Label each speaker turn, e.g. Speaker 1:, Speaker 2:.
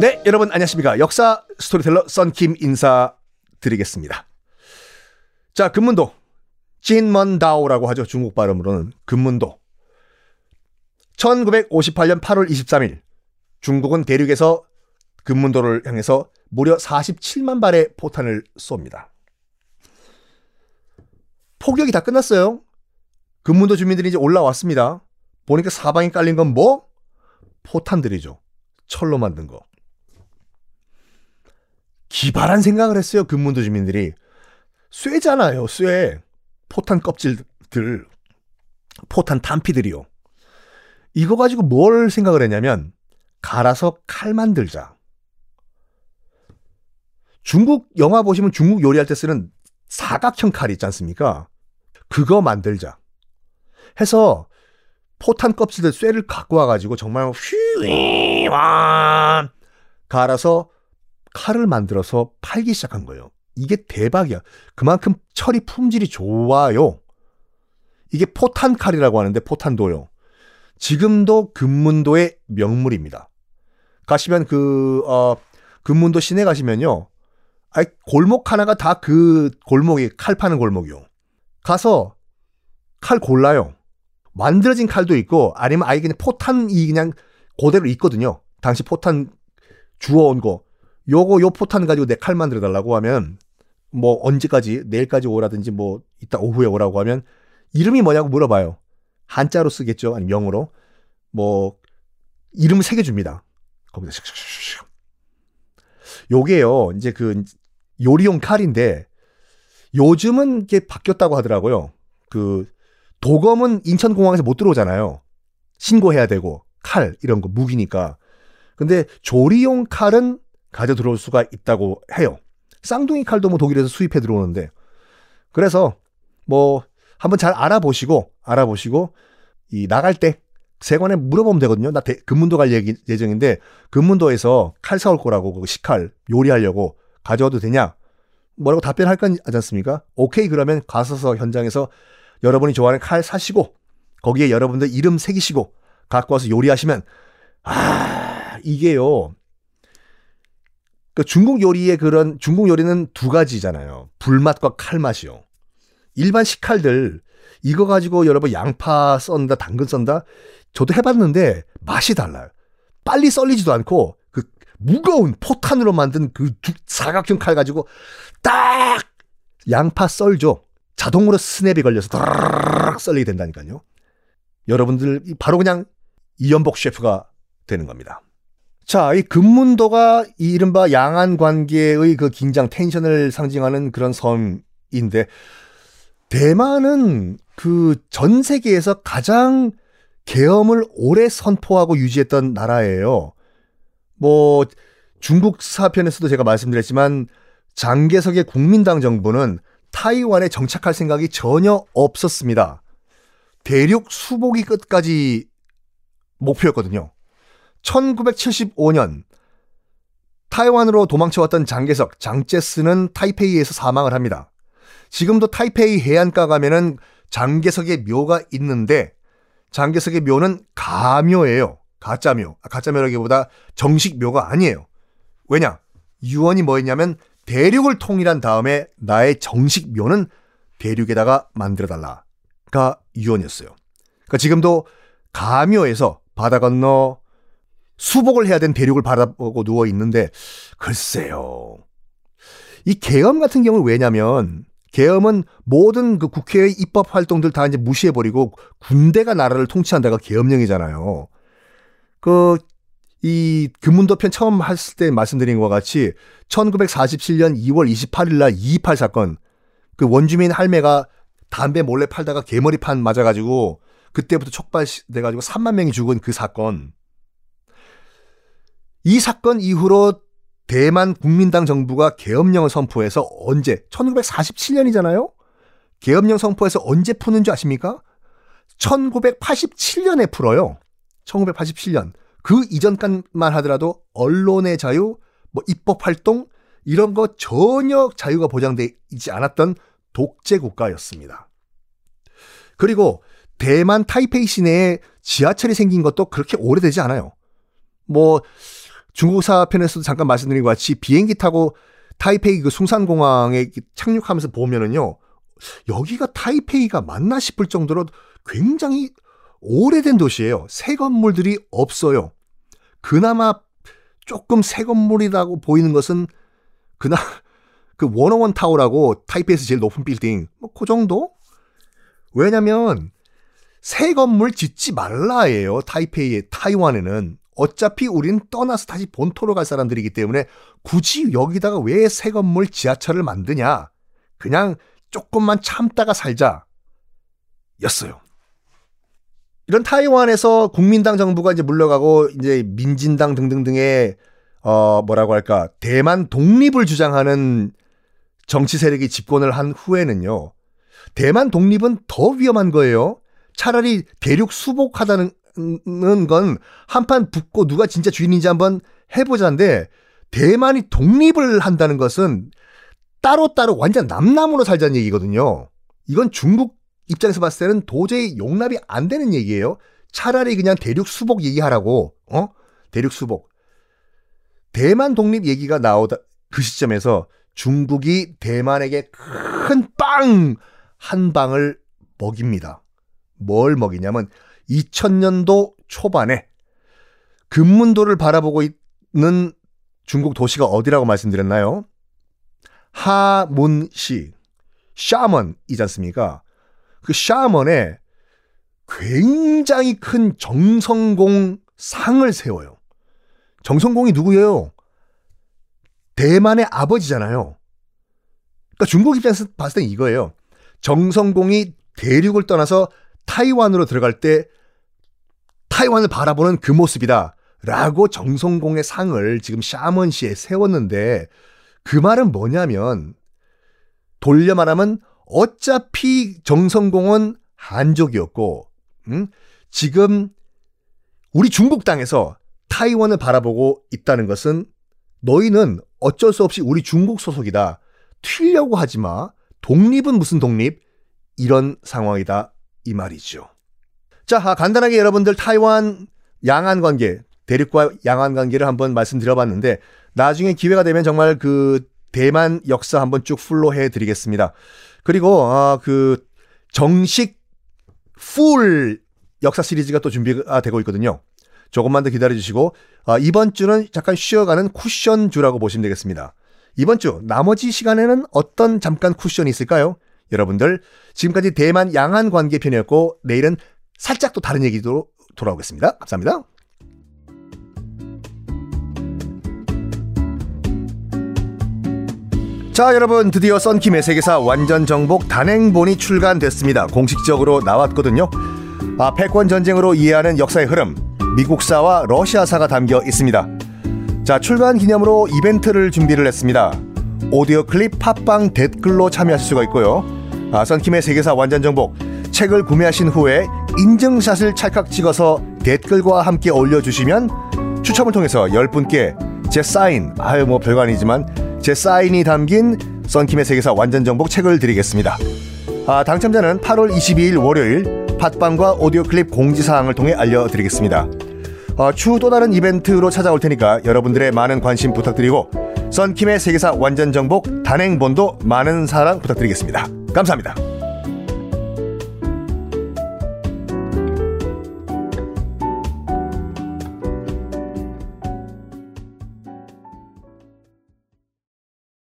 Speaker 1: 네, 여러분 안녕하십니까. 역사 스토리텔러 썬킴 인사드리겠습니다. 자, 금문도. 진먼다오라고 하죠. 중국 발음으로는 금문도. 1958년 8월 23일 중국은 대륙에서 금문도를 향해서 무려 47만 발의 포탄을 쏩니다. 폭격이 다 끝났어요. 금문도 주민들이 이제 올라왔습니다. 보니까 사방에 깔린 건 뭐? 포탄들이죠. 철로 만든 거. 기발한 생각을 했어요. 금문도 주민들이. 쇠잖아요. 쇠. 포탄 껍질들. 포탄 탄피들이요. 이거 가지고 뭘 생각을 했냐면 갈아서 칼 만들자. 중국 영화 보시면 중국 요리할 때 쓰는 사각형 칼 있지 않습니까? 그거 만들자. 해서 포탄 껍질들 쇠를 갖고 와가지고 정말 휘와 갈아서 칼을 만들어서 팔기 시작한 거예요. 이게 대박이야. 그만큼 철이 품질이 좋아요. 이게 포탄 칼이라고 하는데 포탄도요. 지금도 금문도의 명물입니다. 가시면 그, 어, 금문도 시내 가시면요. 아이, 골목 하나가 다 그 골목이 칼 파는 골목이요. 가서 칼 골라요. 만들어진 칼도 있고 아니면 아예 그냥 포탄이 그냥 그대로 있거든요. 당시 포탄 주워온 거. 요거 요 포탄 가지고 내 칼 만들어 달라고 하면 뭐 언제까지 내일까지 오라든지 뭐 이따 오후에 오라고 하면 이름이 뭐냐고 물어봐요. 한자로 쓰겠죠. 아니면 영어로. 뭐 이름을 새겨 줍니다. 거기다. 요게요. 이제 그 요리용 칼인데 요즘은 이게 바뀌었다고 하더라고요. 그 도검은 인천공항에서 못 들어오잖아요. 신고해야 되고 칼 이런 거 무기니까. 근데 조리용 칼은 가져 들어올 수가 있다고 해요. 쌍둥이 칼도 뭐 독일에서 수입해 들어오는데. 그래서 뭐 한번 잘 알아보시고 알아보시고 이 나갈 때 세관에 물어보면 되거든요. 나 대, 금문도 갈 얘기, 예정인데 금문도에서 칼 사올 거라고 그 식칼 요리하려고 가져와도 되냐? 뭐라고 답변할 건 하지 않습니까? 오케이 그러면 가서서 현장에서 여러분이 좋아하는 칼 사시고 거기에 여러분들 이름 새기시고 갖고 와서 요리하시면 아 이게요. 그 중국 요리의 그런 중국 요리는 두 가지잖아요. 불맛과 칼맛이요. 일반 식칼들 이거 가지고 여러분 양파 썬다, 당근 썬다. 저도 해봤는데 맛이 달라요. 빨리 썰리지도 않고 그 무거운 포탄으로 만든 그 사각형 칼 가지고 딱 양파 썰죠. 자동으로 스냅이 걸려서 드르륵 썰리게 된다니까요. 여러분들 바로 그냥 이연복 셰프가 되는 겁니다. 자, 이 금문도가 이 이른바 양안 관계의 그 긴장 텐션을 상징하는 그런 섬인데 대만은 그 전 세계에서 가장 계엄을 오래 선포하고 유지했던 나라예요. 뭐 중국 사편에서도 제가 말씀드렸지만 장개석의 국민당 정부는 타이완에 정착할 생각이 전혀 없었습니다. 대륙 수복이 끝까지 목표였거든요. 1975년 타이완으로 도망쳐왔던 장개석, 장제스는 타이페이에서 사망을 합니다. 지금도 타이페이 해안가 가면은 장개석의 묘가 있는데 장개석의 묘는 가묘예요. 가짜묘. 아, 가짜묘라기보다 정식 묘가 아니에요. 왜냐? 유언이 뭐였냐면 대륙을 통일한 다음에 나의 정식 묘는 대륙에다가 만들어달라가 유언이었어요. 그러니까 지금도 가묘에서 바다 건너 수복을 해야 된 대륙을 바라보고 누워 있는데 글쎄요. 이 계엄 같은 경우는 왜냐면 계엄은 모든 그 국회의 입법 활동들 다 이제 무시해 버리고 군대가 나라를 통치한다가 계엄령이잖아요. 그 이 금문도 편 처음 했을 때 말씀드린 것과 같이 1947년 2월 28일 날 228 사건 그 원주민 할매가 담배 몰래 팔다가 개머리판 맞아 가지고 그때부터 촉발돼 가지고 3만 명이 죽은 그 사건. 이 사건 이후로 대만 국민당 정부가 계엄령을 선포해서 언제 1947년이잖아요. 계엄령 선포해서 언제 푸는 줄 아십니까? 1987년에 풀어요. 1987년. 그 이전까만 하더라도 언론의 자유, 뭐 입법 활동 이런 거 전혀 자유가 보장돼 있지 않았던 독재 국가였습니다. 그리고 대만 타이페이 시내에 지하철이 생긴 것도 그렇게 오래되지 않아요. 뭐 중국사 편에서도 잠깐 말씀드린 것 같이 비행기 타고 타이페이 그 숭산공항에 착륙하면서 보면은요. 여기가 타이페이가 맞나 싶을 정도로 굉장히 오래된 도시예요. 새 건물들이 없어요. 그나마 조금 새 건물이라고 보이는 것은 그나 그 원어원 타워라고 타이페이에서 제일 높은 빌딩 뭐 그 정도? 왜냐면 새 건물 짓지 말라예요. 타이페이에 타이완에는 어차피 우린 떠나서 다시 본토로 갈 사람들이기 때문에 굳이 여기다가 왜 새 건물 지하철을 만드냐? 그냥 조금만 참다가 살자. 였어요. 이런 타이완에서 국민당 정부가 이제 물러가고 이제 민진당 등등등의 어 뭐라고 할까 대만 독립을 주장하는 정치 세력이 집권을 한 후에는요. 대만 독립은 더 위험한 거예요. 차라리 대륙 수복하다는 건 한판 붙고 누가 진짜 주인인지 한번 해보자인데 대만이 독립을 한다는 것은 따로따로 완전 남남으로 살자는 얘기거든요. 이건 중국 입장에서 봤을 때는 도저히 용납이 안 되는 얘기예요. 차라리 그냥 대륙 수복 얘기하라고, 어? 대륙 수복. 대만 독립 얘기가 나오다, 그 시점에서 중국이 대만에게 큰 빵! 한 방을 먹입니다. 뭘 먹이냐면 2000년도 초반에 금문도를 바라보고 있는 중국 도시가 어디라고 말씀드렸나요? 하문시, 샤먼이지 않습니까? 그 샤먼에 굉장히 큰 정성공 상을 세워요. 정성공이 누구예요? 대만의 아버지잖아요. 그러니까 중국 입장에서 봤을 땐 이거예요. 정성공이 대륙을 떠나서 타이완으로 들어갈 때 타이완을 바라보는 그 모습이다. 라고 정성공의 상을 지금 샤먼시에 세웠는데 그 말은 뭐냐면 돌려 말하면 어차피 정성공은 한족이었고 음? 지금 우리 중국 땅에서 타이완을 바라보고 있다는 것은 너희는 어쩔 수 없이 우리 중국 소속이다. 튀려고 하지 마. 독립은 무슨 독립? 이런 상황이다. 이 말이죠. 자, 간단하게 여러분들 타이완 양안 관계, 대륙과 양안 관계를 한번 말씀드려봤는데 나중에 기회가 되면 정말 그 대만 역사 한번 쭉 풀로 해드리겠습니다. 그리고 아, 그 정식 풀 역사 시리즈가 또 준비가 되고 있거든요. 조금만 더 기다려주시고 아, 이번 주는 잠깐 쉬어가는 쿠션 주라고 보시면 되겠습니다. 이번 주 나머지 시간에는 어떤 잠깐 쿠션이 있을까요? 여러분들 지금까지 대만 양안 관계 편이었고 내일은 살짝 또 다른 얘기도 돌아오겠습니다. 감사합니다. 자 여러분 드디어 썬킴의 세계사 완전 정복 단행본이 출간됐습니다. 공식적으로 나왔거든요. 아, 패권 전쟁으로 이해하는 역사의 흐름, 미국사와 러시아사가 담겨 있습니다. 자 출간 기념으로 이벤트를 준비를 했습니다. 오디오 클립 팟빵 댓글로 참여하실 수가 있고요. 아, 썬킴의 세계사 완전 정복 책을 구매하신 후에 인증샷을 찰칵 찍어서 댓글과 함께 올려주시면 추첨을 통해서 10분께 제 사인, 아유 뭐 별거 아니지만 제 사인이 담긴 썬킴의 세계사 완전 정복 책을 드리겠습니다. 아, 당첨자는 8월 22일 월요일 팟빵과 오디오 클립 공지사항을 통해 알려드리겠습니다. 어, 추후 또 다른 이벤트로 찾아올 테니까 여러분들의 많은 관심 부탁드리고 썬킴의 세계사 완전 정복 단행본도 많은 사랑 부탁드리겠습니다. 감사합니다.